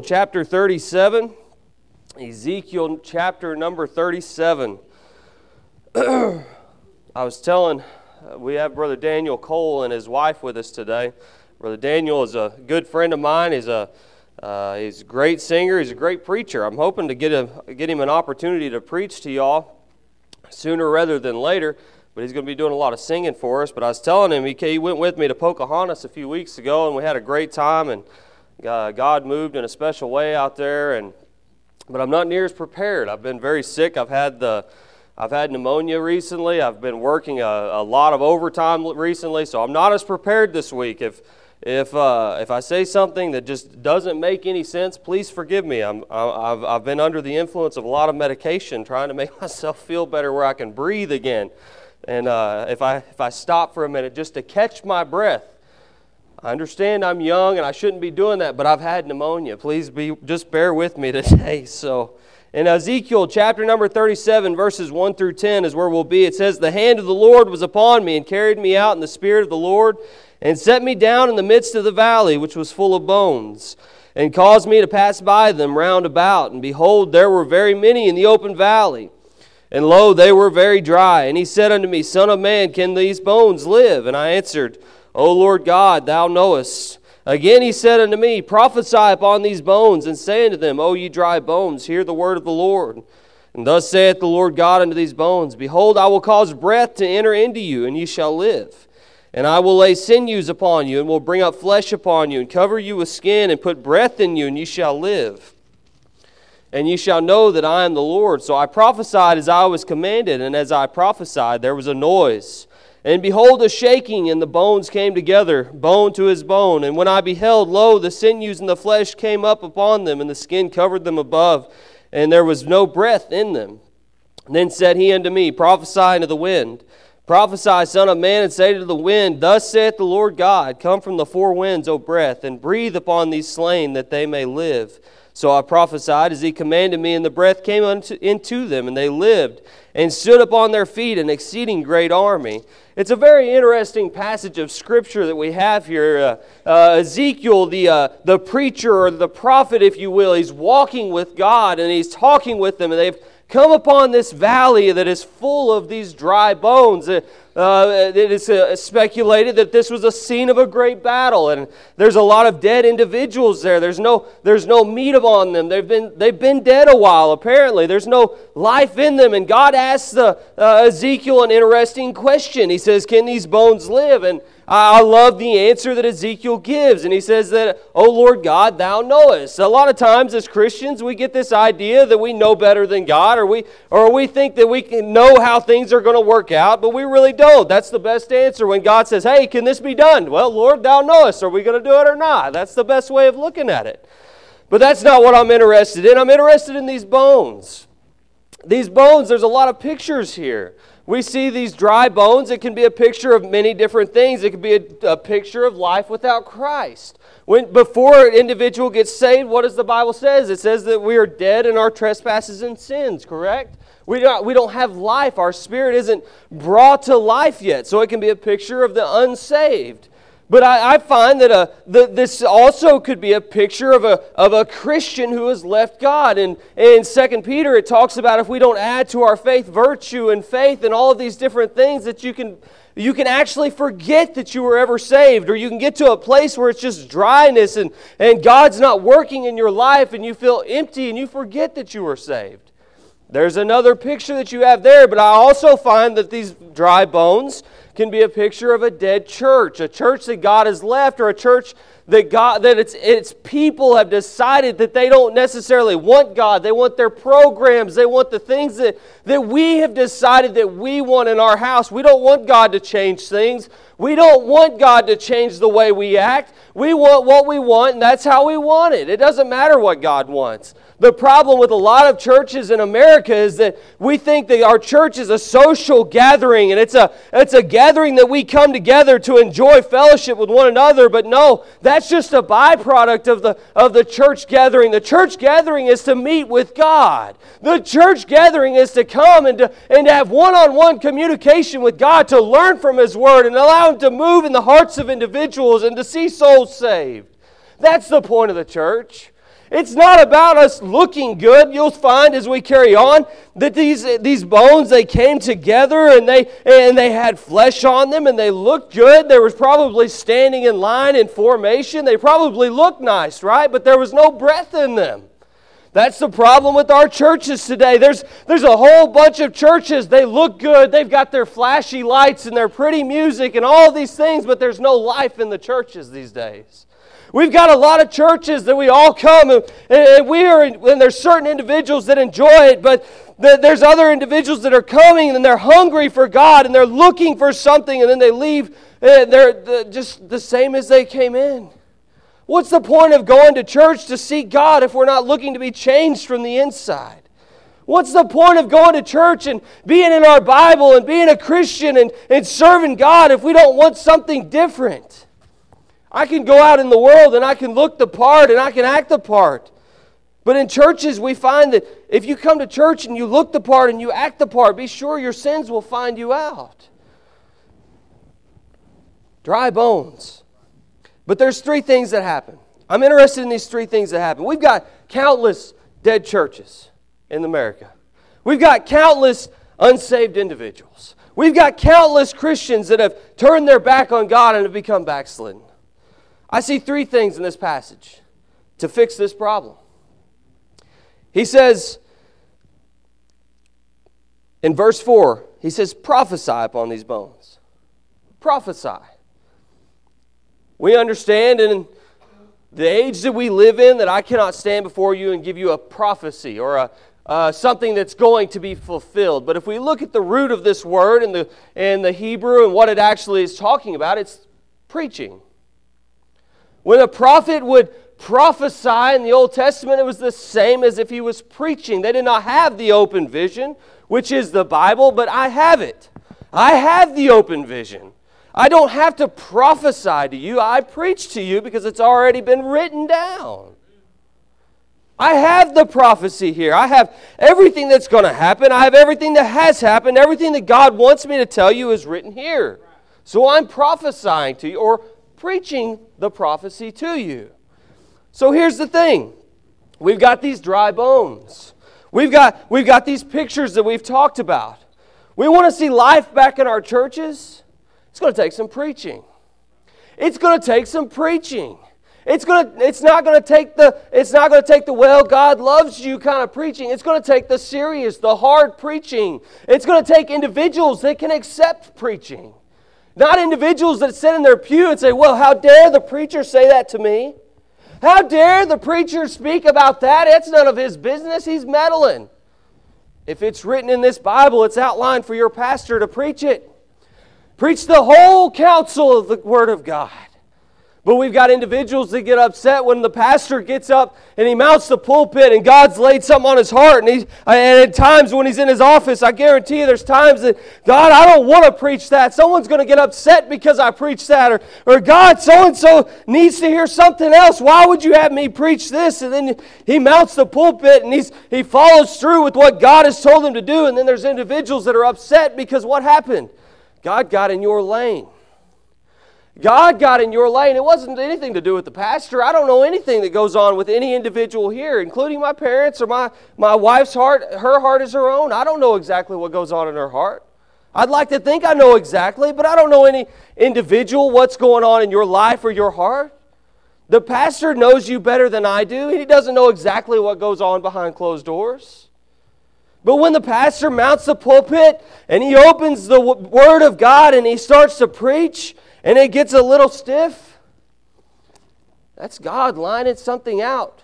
chapter 37. Ezekiel chapter number 37. I was telling, uh, we have Brother Daniel Cole and his wife with us today. Brother Daniel is a good friend of mine. He's a uh, he's a great singer. He's a great preacher. I'm hoping to get a, get him an opportunity to preach to y'all sooner rather than later. But he's going to be doing a lot of singing for us. But I was telling him he, he went with me to Pocahontas a few weeks ago, and we had a great time. And uh, God moved in a special way out there, and but I'm not near as prepared. I've been very sick. I've had the I've had pneumonia recently. I've been working a, a lot of overtime recently, so I'm not as prepared this week. If if uh, if I say something that just doesn't make any sense, please forgive me. I'm I've I've been under the influence of a lot of medication, trying to make myself feel better where I can breathe again. And uh, if I if I stop for a minute just to catch my breath I understand I'm young and I shouldn't be doing that, but I've had pneumonia. Please be just bear with me today. So, in Ezekiel chapter number 37, verses 1 through 10 is where we'll be. It says, The hand of the Lord was upon me and carried me out in the spirit of the Lord and set me down in the midst of the valley, which was full of bones, and caused me to pass by them round about. And behold, there were very many in the open valley. And lo, they were very dry. And he said unto me, Son of man, can these bones live? And I answered, O Lord God, thou knowest. Again he said unto me, Prophesy upon these bones, and say unto them, O ye dry bones, hear the word of the Lord. And thus saith the Lord God unto these bones, Behold, I will cause breath to enter into you, and ye shall live. And I will lay sinews upon you, and will bring up flesh upon you, and cover you with skin, and put breath in you, and ye shall live. And ye shall know that I am the Lord. So I prophesied as I was commanded, and as I prophesied, there was a noise and behold, a shaking, and the bones came together, bone to his bone. And when I beheld, lo, the sinews and the flesh came up upon them, and the skin covered them above, and there was no breath in them. then said he unto me, Prophesy unto the wind. Prophesy, Son of Man, and say to the wind, Thus saith the Lord God, Come from the four winds, O breath, and breathe upon these slain, that they may live. So I prophesied as he commanded me, and the breath came unto, into them, and they lived, and stood upon their feet, an exceeding great army. It's a very interesting passage of scripture that we have here. Uh, uh, Ezekiel, the, uh, the preacher or the prophet, if you will, he's walking with God and he's talking with them, and they've come upon this valley that is full of these dry bones. Uh, uh, it is uh, speculated that this was a scene of a great battle, and there's a lot of dead individuals there. There's no, there's no meat upon them. They've been, they've been dead a while, apparently. There's no life in them. And God asks the, uh, Ezekiel an interesting question. He says, Can these bones live? And I love the answer that Ezekiel gives. And he says that, Oh Lord God, thou knowest. A lot of times as Christians, we get this idea that we know better than God, or we, or we think that we can know how things are going to work out, but we really don't. That's the best answer when God says, Hey, can this be done? Well, Lord, thou knowest. Are we going to do it or not? That's the best way of looking at it. But that's not what I'm interested in. I'm interested in these bones. These bones, there's a lot of pictures here we see these dry bones. It can be a picture of many different things. It could be a, a, picture of life without Christ. When, before an individual gets saved, what does the Bible says? It says that we are dead in our trespasses and sins, correct? We don't, we don't have life. Our spirit isn't brought to life yet. So it can be a picture of the unsaved. But I, I find that a, the, this also could be a picture of a, of a Christian who has left God. And in 2 Peter, it talks about if we don't add to our faith virtue and faith and all of these different things, that you can, you can actually forget that you were ever saved. Or you can get to a place where it's just dryness and, and God's not working in your life and you feel empty and you forget that you were saved. There's another picture that you have there, but I also find that these dry bones can be a picture of a dead church, a church that God has left, or a church that God that its its people have decided that they don't necessarily want God. They want their programs, they want the things that, that we have decided that we want in our house. We don't want God to change things. We don't want God to change the way we act. We want what we want, and that's how we want it. It doesn't matter what God wants. The problem with a lot of churches in America is that we think that our church is a social gathering and it's a, it's a gathering that we come together to enjoy fellowship with one another. But no, that's just a byproduct of the, of the church gathering. The church gathering is to meet with God, the church gathering is to come and to, and to have one on one communication with God, to learn from His Word and allow Him to move in the hearts of individuals and to see souls saved. That's the point of the church. It's not about us looking good. You'll find as we carry on that these, these bones, they came together and they, and they had flesh on them and they looked good. They were probably standing in line in formation. They probably looked nice, right? But there was no breath in them. That's the problem with our churches today. There's, there's a whole bunch of churches. They look good. They've got their flashy lights and their pretty music and all these things, but there's no life in the churches these days. We've got a lot of churches that we all come and, and we are, and there's certain individuals that enjoy it, but there's other individuals that are coming and they're hungry for God and they're looking for something and then they leave. And they're just the same as they came in. What's the point of going to church to seek God if we're not looking to be changed from the inside? What's the point of going to church and being in our Bible and being a Christian and, and serving God if we don't want something different? I can go out in the world and I can look the part and I can act the part. But in churches, we find that if you come to church and you look the part and you act the part, be sure your sins will find you out. Dry bones. But there's three things that happen. I'm interested in these three things that happen. We've got countless dead churches in America. We've got countless unsaved individuals. We've got countless Christians that have turned their back on God and have become backslidden. I see three things in this passage to fix this problem. He says, in verse 4, he says, prophesy upon these bones. Prophesy. We understand in the age that we live in that I cannot stand before you and give you a prophecy or a, uh, something that's going to be fulfilled. But if we look at the root of this word in the, in the Hebrew and what it actually is talking about, it's preaching. When a prophet would prophesy in the Old Testament, it was the same as if he was preaching. They did not have the open vision, which is the Bible, but I have it. I have the open vision. I don't have to prophesy to you. I preach to you because it's already been written down. I have the prophecy here. I have everything that's going to happen. I have everything that has happened. Everything that God wants me to tell you is written here. So I'm prophesying to you or preaching the prophecy to you. So here's the thing we've got these dry bones, we've got, we've got these pictures that we've talked about. We want to see life back in our churches. It's going to take some preaching. It's going to take some preaching. It's, gonna, it's not going to take the it's not going to take the well God loves you kind of preaching. It's going to take the serious, the hard preaching. It's going to take individuals that can accept preaching. Not individuals that sit in their pew and say, Well, how dare the preacher say that to me? How dare the preacher speak about that? It's none of his business. He's meddling. If it's written in this Bible, it's outlined for your pastor to preach it. Preach the whole counsel of the Word of God. But we've got individuals that get upset when the pastor gets up and he mounts the pulpit and God's laid something on his heart. And, he, and at times when he's in his office, I guarantee you there's times that, God, I don't want to preach that. Someone's going to get upset because I preach that. Or, or God, so and so needs to hear something else. Why would you have me preach this? And then he mounts the pulpit and he's, he follows through with what God has told him to do. And then there's individuals that are upset because what happened? God got in your lane. God got in your lane. It wasn't anything to do with the pastor. I don't know anything that goes on with any individual here, including my parents or my, my wife's heart. Her heart is her own. I don't know exactly what goes on in her heart. I'd like to think I know exactly, but I don't know any individual what's going on in your life or your heart. The pastor knows you better than I do, and he doesn't know exactly what goes on behind closed doors. But when the pastor mounts the pulpit and he opens the Word of God and he starts to preach, and it gets a little stiff, that's God lining something out.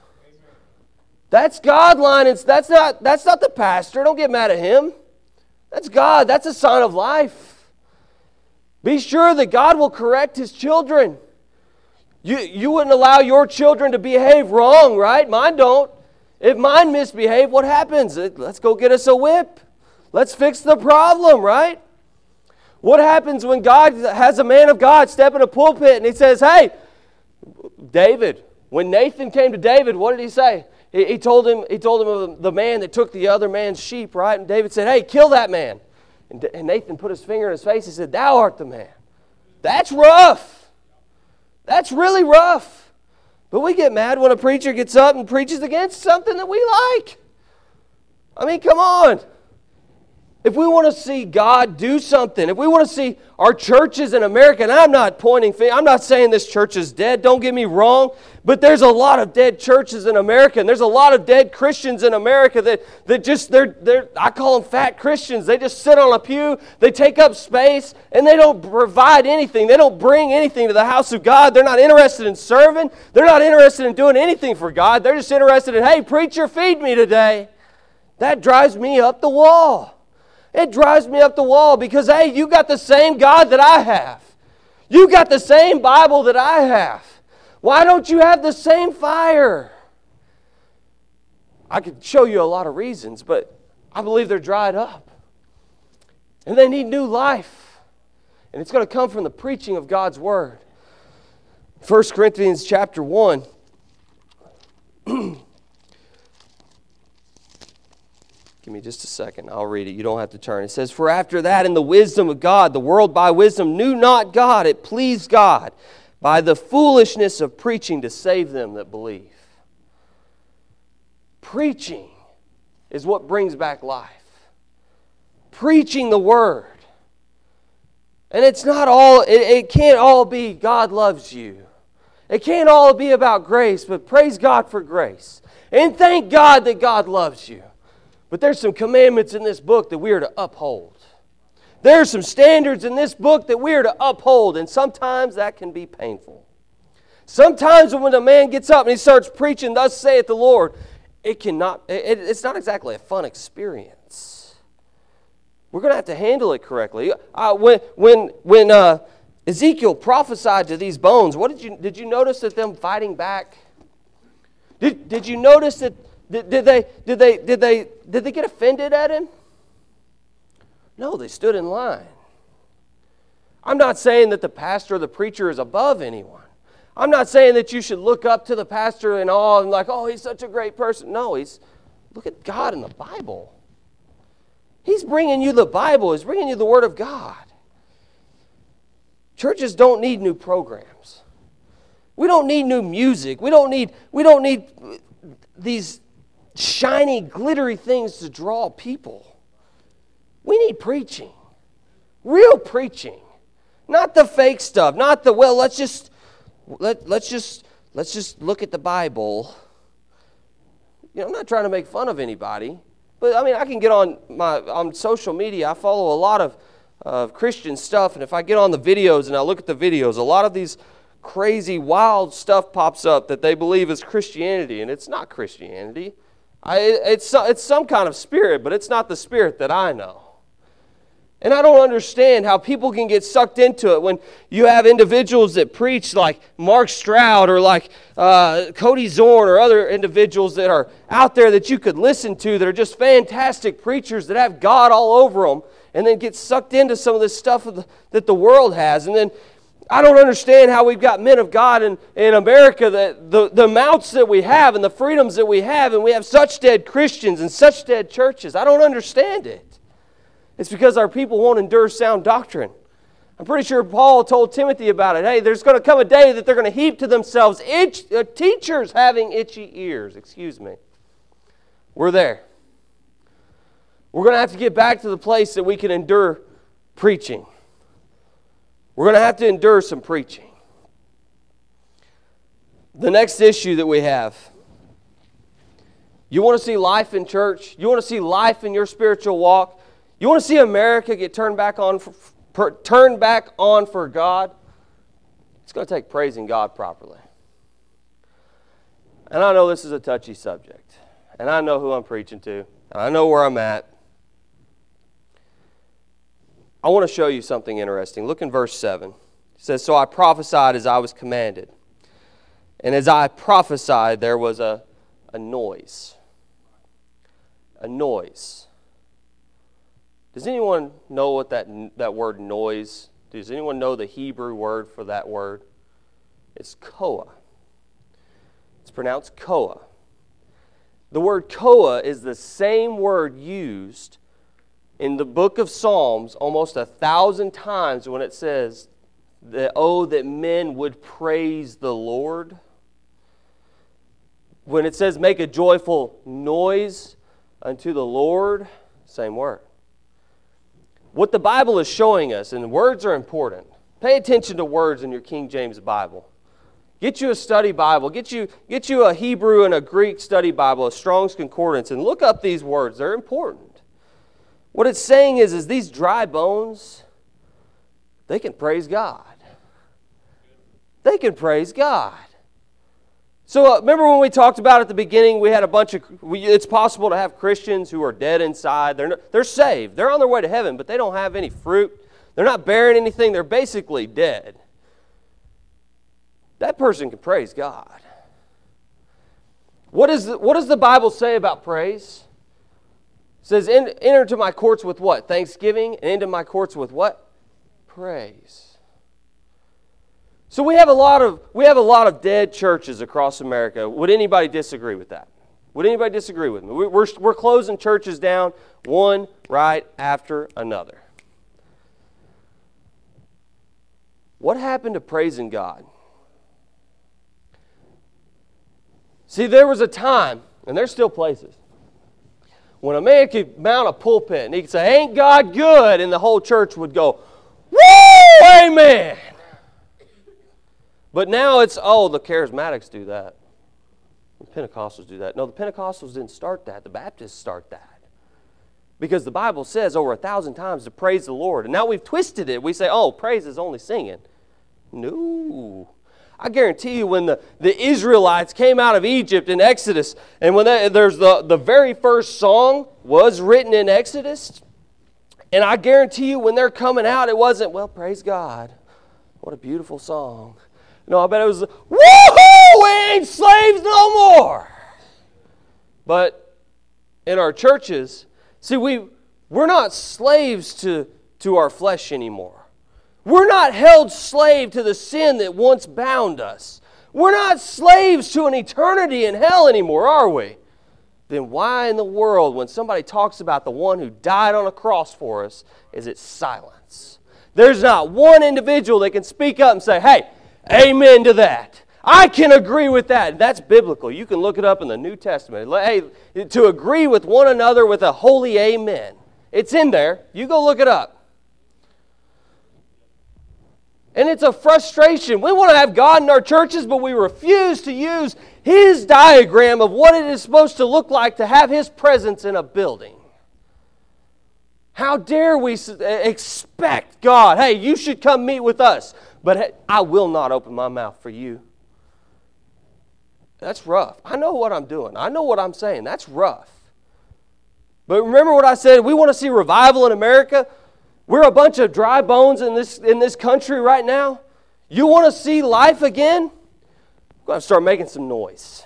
That's God lining. That's not, that's not the pastor. Don't get mad at him. That's God. That's a sign of life. Be sure that God will correct his children. You, you wouldn't allow your children to behave wrong, right? Mine don't. If mine misbehave, what happens? Let's go get us a whip. Let's fix the problem, right? What happens when God has a man of God step in a pulpit and he says, Hey, David, when Nathan came to David, what did he say? He, he told him, he told him of the man that took the other man's sheep, right? And David said, Hey, kill that man. And, and Nathan put his finger in his face. He said, Thou art the man. That's rough. That's really rough. But we get mad when a preacher gets up and preaches against something that we like. I mean, come on. If we want to see God do something, if we want to see our churches in America, and I'm not pointing, I'm not saying this church is dead, don't get me wrong, but there's a lot of dead churches in America, and there's a lot of dead Christians in America that, that just, they're, they're, I call them fat Christians. They just sit on a pew, they take up space, and they don't provide anything. They don't bring anything to the house of God. They're not interested in serving, they're not interested in doing anything for God. They're just interested in, hey, preacher, feed me today. That drives me up the wall. It drives me up the wall because, hey, you got the same God that I have. You got the same Bible that I have. Why don't you have the same fire? I could show you a lot of reasons, but I believe they're dried up. And they need new life. And it's going to come from the preaching of God's word. 1 Corinthians chapter 1 Give me just a second. I'll read it. You don't have to turn. It says, For after that, in the wisdom of God, the world by wisdom knew not God. It pleased God by the foolishness of preaching to save them that believe. Preaching is what brings back life. Preaching the word. And it's not all, it, it can't all be God loves you. It can't all be about grace, but praise God for grace. And thank God that God loves you. But there's some commandments in this book that we are to uphold. There are some standards in this book that we are to uphold, and sometimes that can be painful. Sometimes when a man gets up and he starts preaching, Thus saith the Lord, it cannot, it, it's not exactly a fun experience. We're going to have to handle it correctly. Uh, when when, when uh, Ezekiel prophesied to these bones, what did you, did you notice that them fighting back? Did, did you notice that did, did, they, did, they, did, they, did they get offended at him? No, they stood in line. I'm not saying that the pastor or the preacher is above anyone. I'm not saying that you should look up to the pastor and all and like, oh, he's such a great person. No, he's look at God in the Bible. He's bringing you the Bible. He's bringing you the Word of God. Churches don't need new programs. We don't need new music. We don't need we don't need these shiny, glittery things to draw people. We need preaching, real preaching, not the fake stuff, not the well. Let's just let let's just let's just look at the Bible. You know, I'm not trying to make fun of anybody, but I mean, I can get on my on social media. I follow a lot of of Christian stuff, and if I get on the videos and I look at the videos, a lot of these crazy, wild stuff pops up that they believe is Christianity, and it's not Christianity. I, it's, it's some kind of spirit, but it's not the spirit that I know. And I don't understand how people can get sucked into it when you have individuals that preach like Mark Stroud or like uh, Cody Zorn or other individuals that are out there that you could listen to that are just fantastic preachers that have God all over them and then get sucked into some of this stuff that the world has. And then I don't understand how we've got men of God in, in America that the, the amounts that we have and the freedoms that we have, and we have such dead Christians and such dead churches. I don't understand it. It's because our people won't endure sound doctrine. I'm pretty sure Paul told Timothy about it. Hey, there's going to come a day that they're going to heap to themselves itch, uh, teachers having itchy ears. Excuse me. We're there. We're going to have to get back to the place that we can endure preaching. We're going to have to endure some preaching. The next issue that we have you want to see life in church? You want to see life in your spiritual walk? You want to see America get turned back on for, for, turned back on for God? It's going to take praising God properly. And I know this is a touchy subject. And I know who I'm preaching to. And I know where I'm at. I want to show you something interesting. Look in verse 7. It says, So I prophesied as I was commanded. And as I prophesied, there was a, a noise. A noise. Does anyone know what that, that word noise? Does anyone know the Hebrew word for that word? It's koa. It's pronounced koa. The word koa is the same word used in the book of Psalms almost a thousand times when it says that, oh, that men would praise the Lord. when it says make a joyful noise unto the Lord, same word. What the Bible is showing us, and words are important. Pay attention to words in your King James Bible. Get you a study Bible. Get you, get you a Hebrew and a Greek study Bible, a Strong's Concordance, and look up these words. They're important. What it's saying is, is these dry bones, they can praise God. They can praise God. So uh, remember when we talked about at the beginning, we had a bunch of. We, it's possible to have Christians who are dead inside. They're they're saved. They're on their way to heaven, but they don't have any fruit. They're not bearing anything. They're basically dead. That person can praise God. What, is the, what does the Bible say about praise? Says, enter into my courts with what? Thanksgiving, and into my courts with what? Praise. So we have a lot of we have a lot of dead churches across America. Would anybody disagree with that? Would anybody disagree with me? We're, we're closing churches down one right after another. What happened to praising God? See, there was a time, and there's still places, when a man could mount a pulpit and he could say, Ain't God good? And the whole church would go, Woo! Amen. But now it's, oh, the charismatics do that. The Pentecostals do that. No, the Pentecostals didn't start that. The Baptists start that. Because the Bible says over a thousand times to praise the Lord. And now we've twisted it. We say, oh, praise is only singing. No. I guarantee you, when the, the Israelites came out of Egypt in Exodus, and when they, there's the, the very first song was written in Exodus, and I guarantee you, when they're coming out, it wasn't, well, praise God. What a beautiful song. No, I bet it was, woohoo, we ain't slaves no more. But in our churches, see, we, we're not slaves to, to our flesh anymore. We're not held slave to the sin that once bound us. We're not slaves to an eternity in hell anymore, are we? Then why in the world, when somebody talks about the one who died on a cross for us, is it silence? There's not one individual that can speak up and say, hey, Amen to that. I can agree with that. That's biblical. You can look it up in the New Testament. Hey, to agree with one another with a holy amen. It's in there. You go look it up. And it's a frustration. We want to have God in our churches, but we refuse to use His diagram of what it is supposed to look like to have His presence in a building. How dare we expect God, hey, you should come meet with us but I will not open my mouth for you. That's rough. I know what I'm doing, I know what I'm saying. That's rough. But remember what I said? We want to see revival in America. We're a bunch of dry bones in this, in this country right now. You want to see life again? We're going to start making some noise.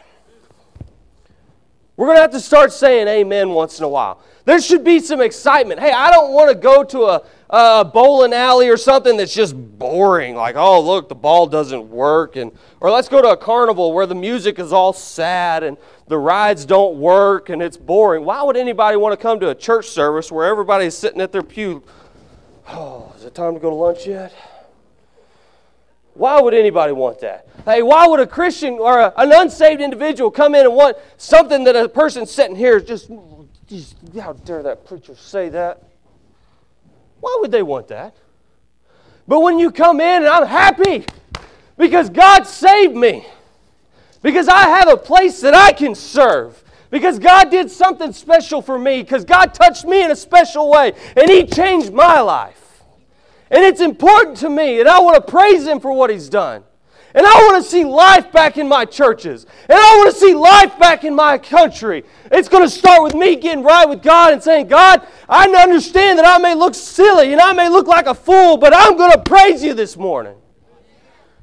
We're going to have to start saying amen once in a while. There should be some excitement. Hey, I don't want to go to a, a bowling alley or something that's just boring. Like, oh, look, the ball doesn't work. And, or let's go to a carnival where the music is all sad and the rides don't work and it's boring. Why would anybody want to come to a church service where everybody's sitting at their pew? Oh, is it time to go to lunch yet? Why would anybody want that? Hey, why would a Christian or a, an unsaved individual come in and want something that a person sitting here just, just, how dare that preacher say that? Why would they want that? But when you come in and I'm happy because God saved me, because I have a place that I can serve, because God did something special for me, because God touched me in a special way and He changed my life. And it's important to me, and I want to praise Him for what He's done. And I want to see life back in my churches. And I want to see life back in my country. It's going to start with me getting right with God and saying, God, I understand that I may look silly and I may look like a fool, but I'm going to praise you this morning.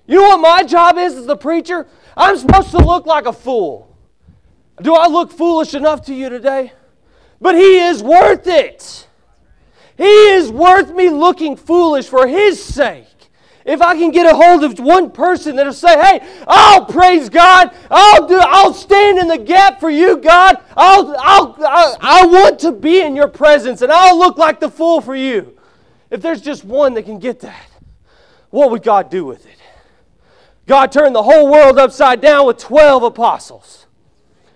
You know what my job is as the preacher? I'm supposed to look like a fool. Do I look foolish enough to you today? But He is worth it. He is worth me looking foolish for His sake. If I can get a hold of one person that'll say, "Hey, I'll praise God. I'll do. I'll stand in the gap for you, God. I'll, I'll, I'll I want to be in Your presence, and I'll look like the fool for You." If there's just one that can get that, what would God do with it? God turned the whole world upside down with twelve apostles.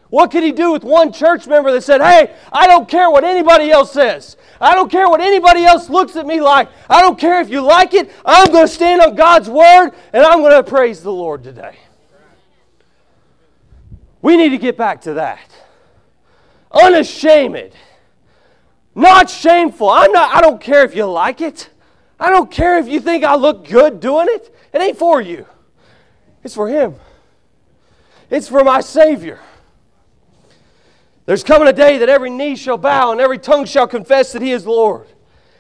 What could he do with one church member that said, Hey, I don't care what anybody else says. I don't care what anybody else looks at me like. I don't care if you like it. I'm going to stand on God's word and I'm going to praise the Lord today. We need to get back to that. Unashamed. Not shameful. I'm not, I don't care if you like it. I don't care if you think I look good doing it. It ain't for you. It's for Him. It's for my Savior. There's coming a day that every knee shall bow and every tongue shall confess that He is Lord.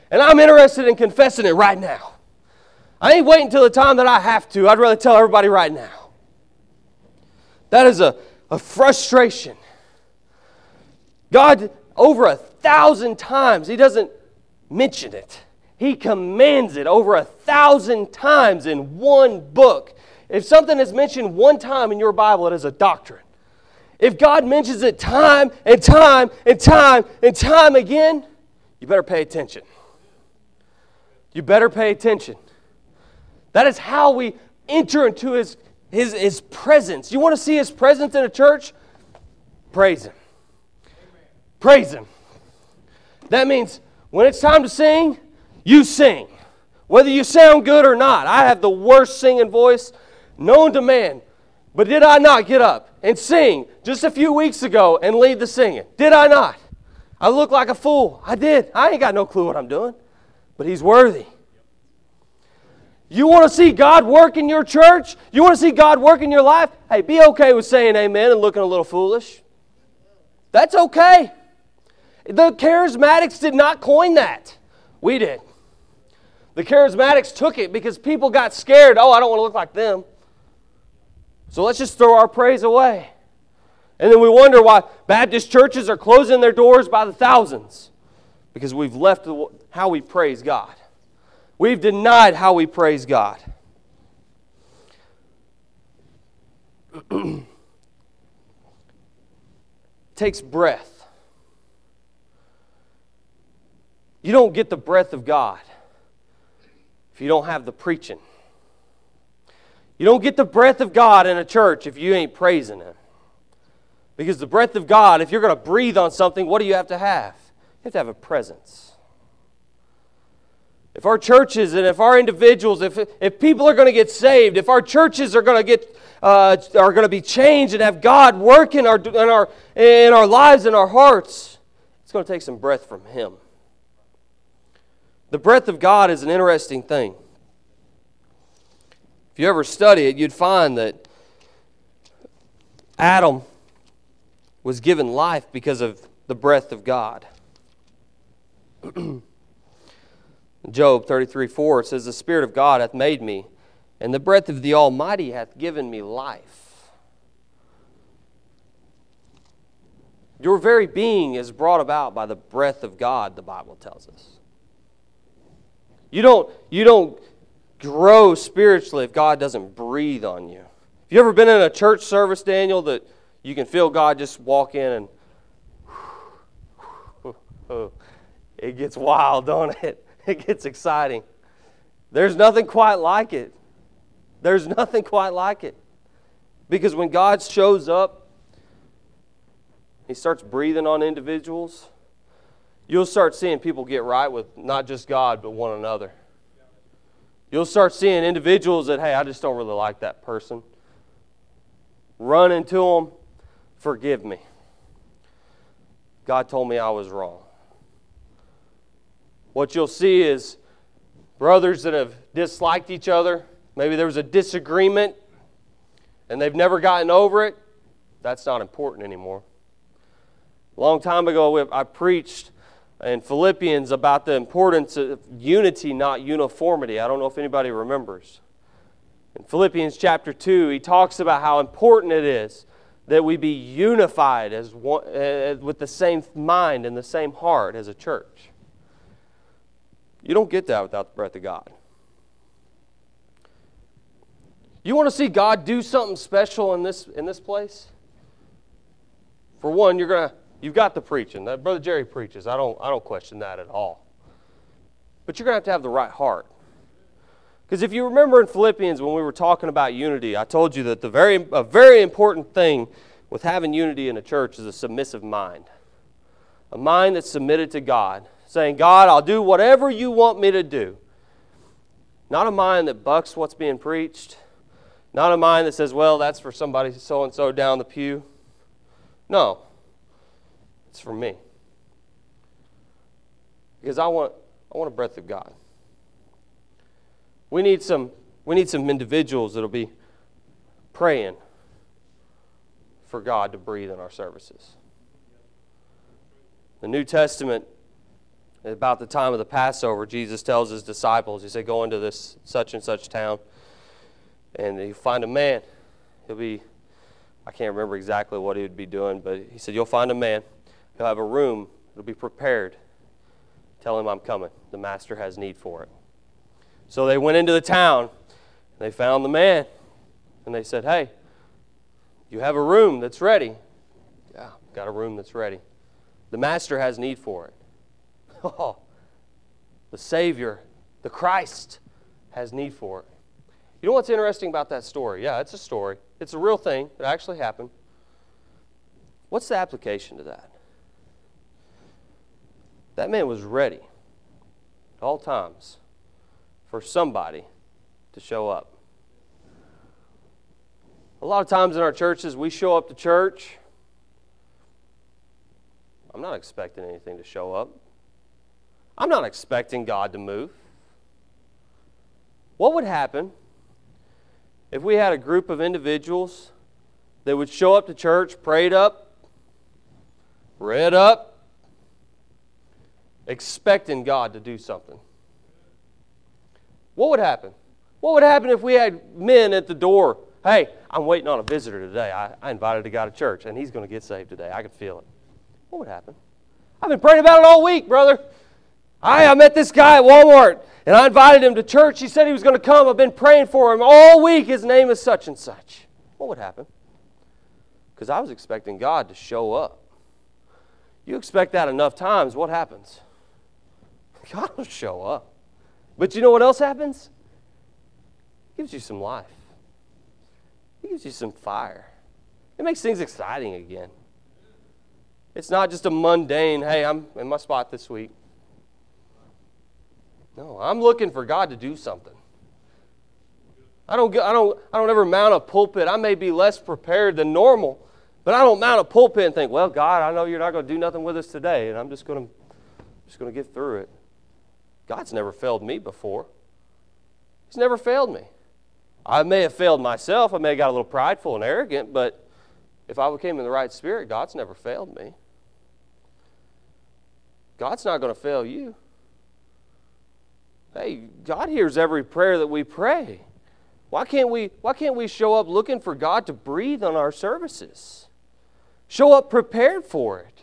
And I'm interested in confessing it right now. I ain't waiting until the time that I have to. I'd rather tell everybody right now. That is a, a frustration. God, over a thousand times, He doesn't mention it. He commands it over a thousand times in one book. If something is mentioned one time in your Bible, it is a doctrine. If God mentions it time and time and time and time again, you better pay attention. You better pay attention. That is how we enter into his, his, his presence. You want to see his presence in a church? Praise him. Praise him. That means when it's time to sing, you sing. Whether you sound good or not. I have the worst singing voice known to man. But did I not get up and sing just a few weeks ago and lead the singing? Did I not? I look like a fool. I did. I ain't got no clue what I'm doing. But He's worthy. You want to see God work in your church? You want to see God work in your life? Hey, be okay with saying amen and looking a little foolish. That's okay. The charismatics did not coin that. We did. The charismatics took it because people got scared. Oh, I don't want to look like them. So let's just throw our praise away. And then we wonder why Baptist churches are closing their doors by the thousands because we've left how we praise God. We've denied how we praise God. takes breath. You don't get the breath of God if you don't have the preaching. You don't get the breath of God in a church if you ain't praising Him. Because the breath of God, if you're going to breathe on something, what do you have to have? You have to have a presence. If our churches and if our individuals, if, if people are going to get saved, if our churches are going to get uh, are going to be changed and have God work in our, in, our, in our lives and our hearts, it's going to take some breath from Him. The breath of God is an interesting thing. If you ever study it, you'd find that Adam was given life because of the breath of God. Job 33 4 says, The Spirit of God hath made me, and the breath of the Almighty hath given me life. Your very being is brought about by the breath of God, the Bible tells us. You don't, you don't grow spiritually if God doesn't breathe on you. Have you ever been in a church service, Daniel, that you can feel God just walk in and it gets wild, don't it? It gets exciting. There's nothing quite like it. There's nothing quite like it. Because when God shows up, He starts breathing on individuals, you'll start seeing people get right with not just God, but one another. You'll start seeing individuals that, hey, I just don't really like that person. Run into them, forgive me. God told me I was wrong. What you'll see is brothers that have disliked each other. Maybe there was a disagreement and they've never gotten over it. That's not important anymore. A long time ago, I preached in Philippians about the importance of unity, not uniformity. I don't know if anybody remembers. In Philippians chapter 2, he talks about how important it is that we be unified as one, uh, with the same mind and the same heart as a church. You don't get that without the breath of God. You want to see God do something special in this, in this place? For one, you're going to You've got the preaching. Brother Jerry preaches. I don't, I don't question that at all. But you're going to have to have the right heart. Because if you remember in Philippians when we were talking about unity, I told you that the very, a very important thing with having unity in a church is a submissive mind. A mind that's submitted to God, saying, God, I'll do whatever you want me to do. Not a mind that bucks what's being preached. Not a mind that says, well, that's for somebody so and so down the pew. No, it's for me. Because I want, I want a breath of God. We need some, we need some individuals that'll be praying for God to breathe in our services. The New Testament, about the time of the Passover, Jesus tells his disciples, He said, Go into this such and such town, and you find a man. He'll be, I can't remember exactly what he would be doing, but he said, You'll find a man. He'll have a room, it'll be prepared. Tell him I'm coming. The master has need for it. So they went into the town, they found the man, and they said, Hey, you have a room that's ready. Yeah, got a room that's ready. The master has need for it. Oh, the Savior, the Christ, has need for it. You know what's interesting about that story? Yeah, it's a story. It's a real thing. It actually happened. What's the application to that? That man was ready at all times for somebody to show up. A lot of times in our churches, we show up to church. I'm not expecting anything to show up. I'm not expecting God to move. What would happen if we had a group of individuals that would show up to church, prayed up, read up, expecting God to do something? What would happen? What would happen if we had men at the door? Hey, I'm waiting on a visitor today. I, I invited a guy to church, and he's going to get saved today. I can feel it. What would happen? I've been praying about it all week, brother. I, I met this guy at Walmart, and I invited him to church. He said he was going to come. I've been praying for him all week. His name is such and such. What would happen? Because I was expecting God to show up. You expect that enough times, what happens? God will show up. But you know what else happens? He gives you some life. He gives you some fire. It makes things exciting again. It's not just a mundane, hey, I'm in my spot this week. No, I'm looking for God to do something. I don't, I, don't, I don't ever mount a pulpit. I may be less prepared than normal, but I don't mount a pulpit and think, well, God, I know you're not going to do nothing with us today, and I'm just going to, just going to get through it. God's never failed me before. He's never failed me. I may have failed myself. I may have got a little prideful and arrogant, but if I came in the right spirit, God's never failed me. God's not going to fail you. Hey, God hears every prayer that we pray. Why can't we, why can't we show up looking for God to breathe on our services? Show up prepared for it,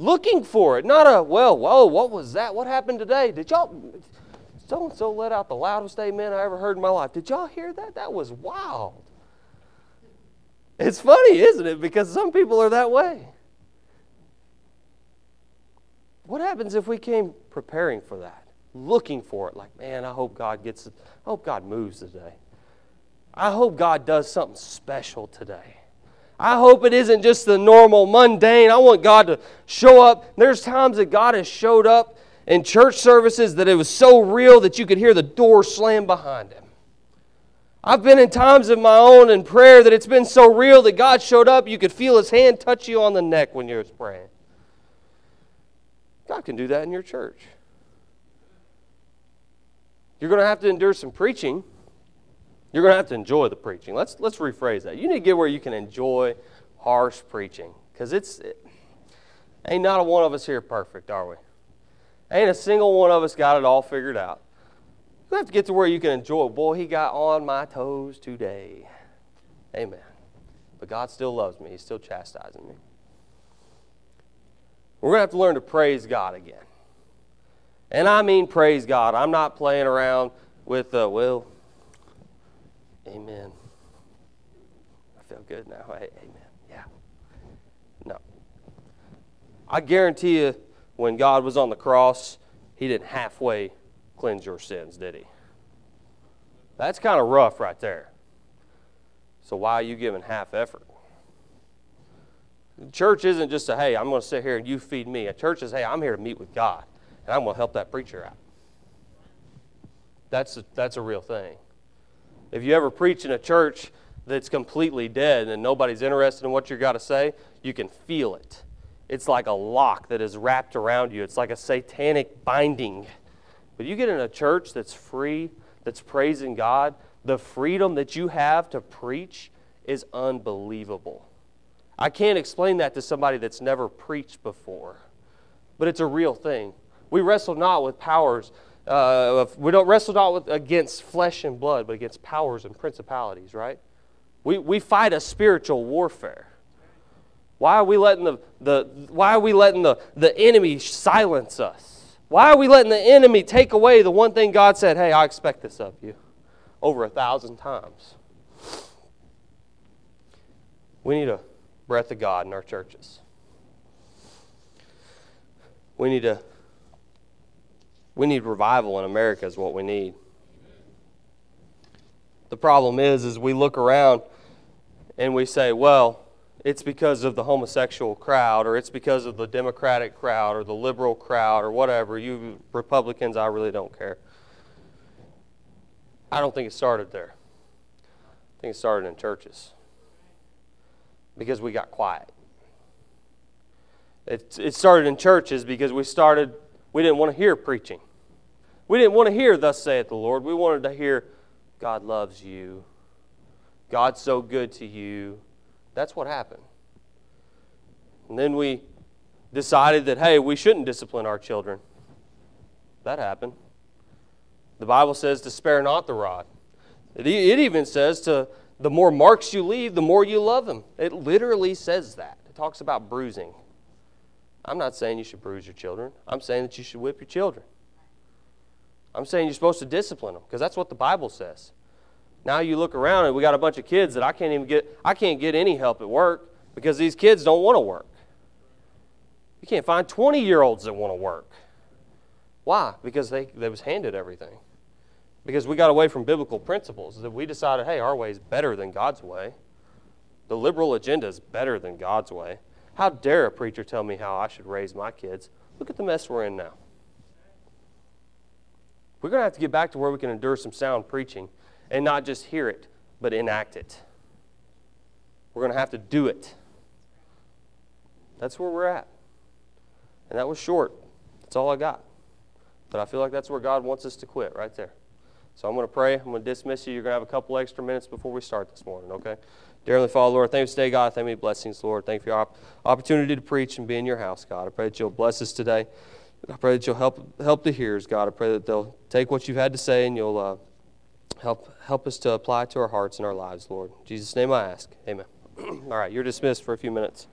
looking for it, not a, well, whoa, what was that? What happened today? Did y'all, so and so let out the loudest amen I ever heard in my life. Did y'all hear that? That was wild. It's funny, isn't it? Because some people are that way. What happens if we came preparing for that, looking for it, like, man, I hope God gets. I hope God moves today. I hope God does something special today. I hope it isn't just the normal mundane. I want God to show up. There's times that God has showed up in church services that it was so real that you could hear the door slam behind him. I've been in times of my own in prayer that it's been so real that God showed up, you could feel his hand touch you on the neck when you were praying. God can do that in your church. You're going to have to endure some preaching. You're going to have to enjoy the preaching. Let's, let's rephrase that. You need to get where you can enjoy harsh preaching because it's, it, ain't not a one of us here perfect, are we? Ain't a single one of us got it all figured out. You have to get to where you can enjoy. Boy, he got on my toes today. Amen. But God still loves me. He's still chastising me. We're going to have to learn to praise God again. And I mean praise God. I'm not playing around with, uh, well, amen. I feel good now. Amen. Yeah. No. I guarantee you, when God was on the cross, He didn't halfway cleanse your sins, did He? That's kind of rough right there. So why are you giving half effort? Church isn't just a, hey, I'm going to sit here and you feed me. A church is, hey, I'm here to meet with God, and I'm going to help that preacher out. That's a, that's a real thing. If you ever preach in a church that's completely dead and nobody's interested in what you've got to say, you can feel it. It's like a lock that is wrapped around you. It's like a satanic binding. But you get in a church that's free, that's praising God, the freedom that you have to preach is unbelievable. I can't explain that to somebody that's never preached before, but it's a real thing. We wrestle not with powers. Uh, we don't wrestle not with, against flesh and blood, but against powers and principalities, right? We, we fight a spiritual warfare. Why are we letting the, the why are we letting the, the enemy silence us? Why are we letting the enemy take away the one thing God said, hey, I expect this of you over a thousand times? We need a breath of God in our churches. We need a we need revival in America is what we need. The problem is is we look around and we say, well, it's because of the homosexual crowd or it's because of the Democratic crowd or the liberal crowd or whatever. You Republicans, I really don't care. I don't think it started there. I think it started in churches because we got quiet. It, it started in churches because we started, we didn't want to hear preaching. We didn't want to hear, Thus saith the Lord. We wanted to hear, God loves you. God's so good to you. That's what happened. And then we decided that, hey, we shouldn't discipline our children. That happened. The Bible says to spare not the rod. It, it even says to the more marks you leave, the more you love them. It literally says that. It talks about bruising. I'm not saying you should bruise your children. I'm saying that you should whip your children. I'm saying you're supposed to discipline them because that's what the Bible says. Now you look around and we got a bunch of kids that I can't even get I can't get any help at work because these kids don't want to work. You can't find 20 year olds that want to work. Why? Because they, they was handed everything because we got away from biblical principles that we decided, hey, our way is better than God's way. The liberal agenda is better than God's way. How dare a preacher tell me how I should raise my kids? Look at the mess we're in now. We're going to have to get back to where we can endure some sound preaching and not just hear it, but enact it. We're going to have to do it. That's where we're at. And that was short. That's all I got. But I feel like that's where God wants us to quit, right there. So I'm going to pray. I'm going to dismiss you. You're going to have a couple extra minutes before we start this morning, okay? Dear Heavenly Father, Lord, thank you today, God. Thank you for blessings, Lord. Thank you for your opportunity to preach and be in your house, God. I pray that you'll bless us today. I pray that you'll help help the hearers, God. I pray that they'll take what you've had to say and you'll uh, help help us to apply it to our hearts and our lives, Lord. In Jesus' name I ask. Amen. All right, you're dismissed for a few minutes.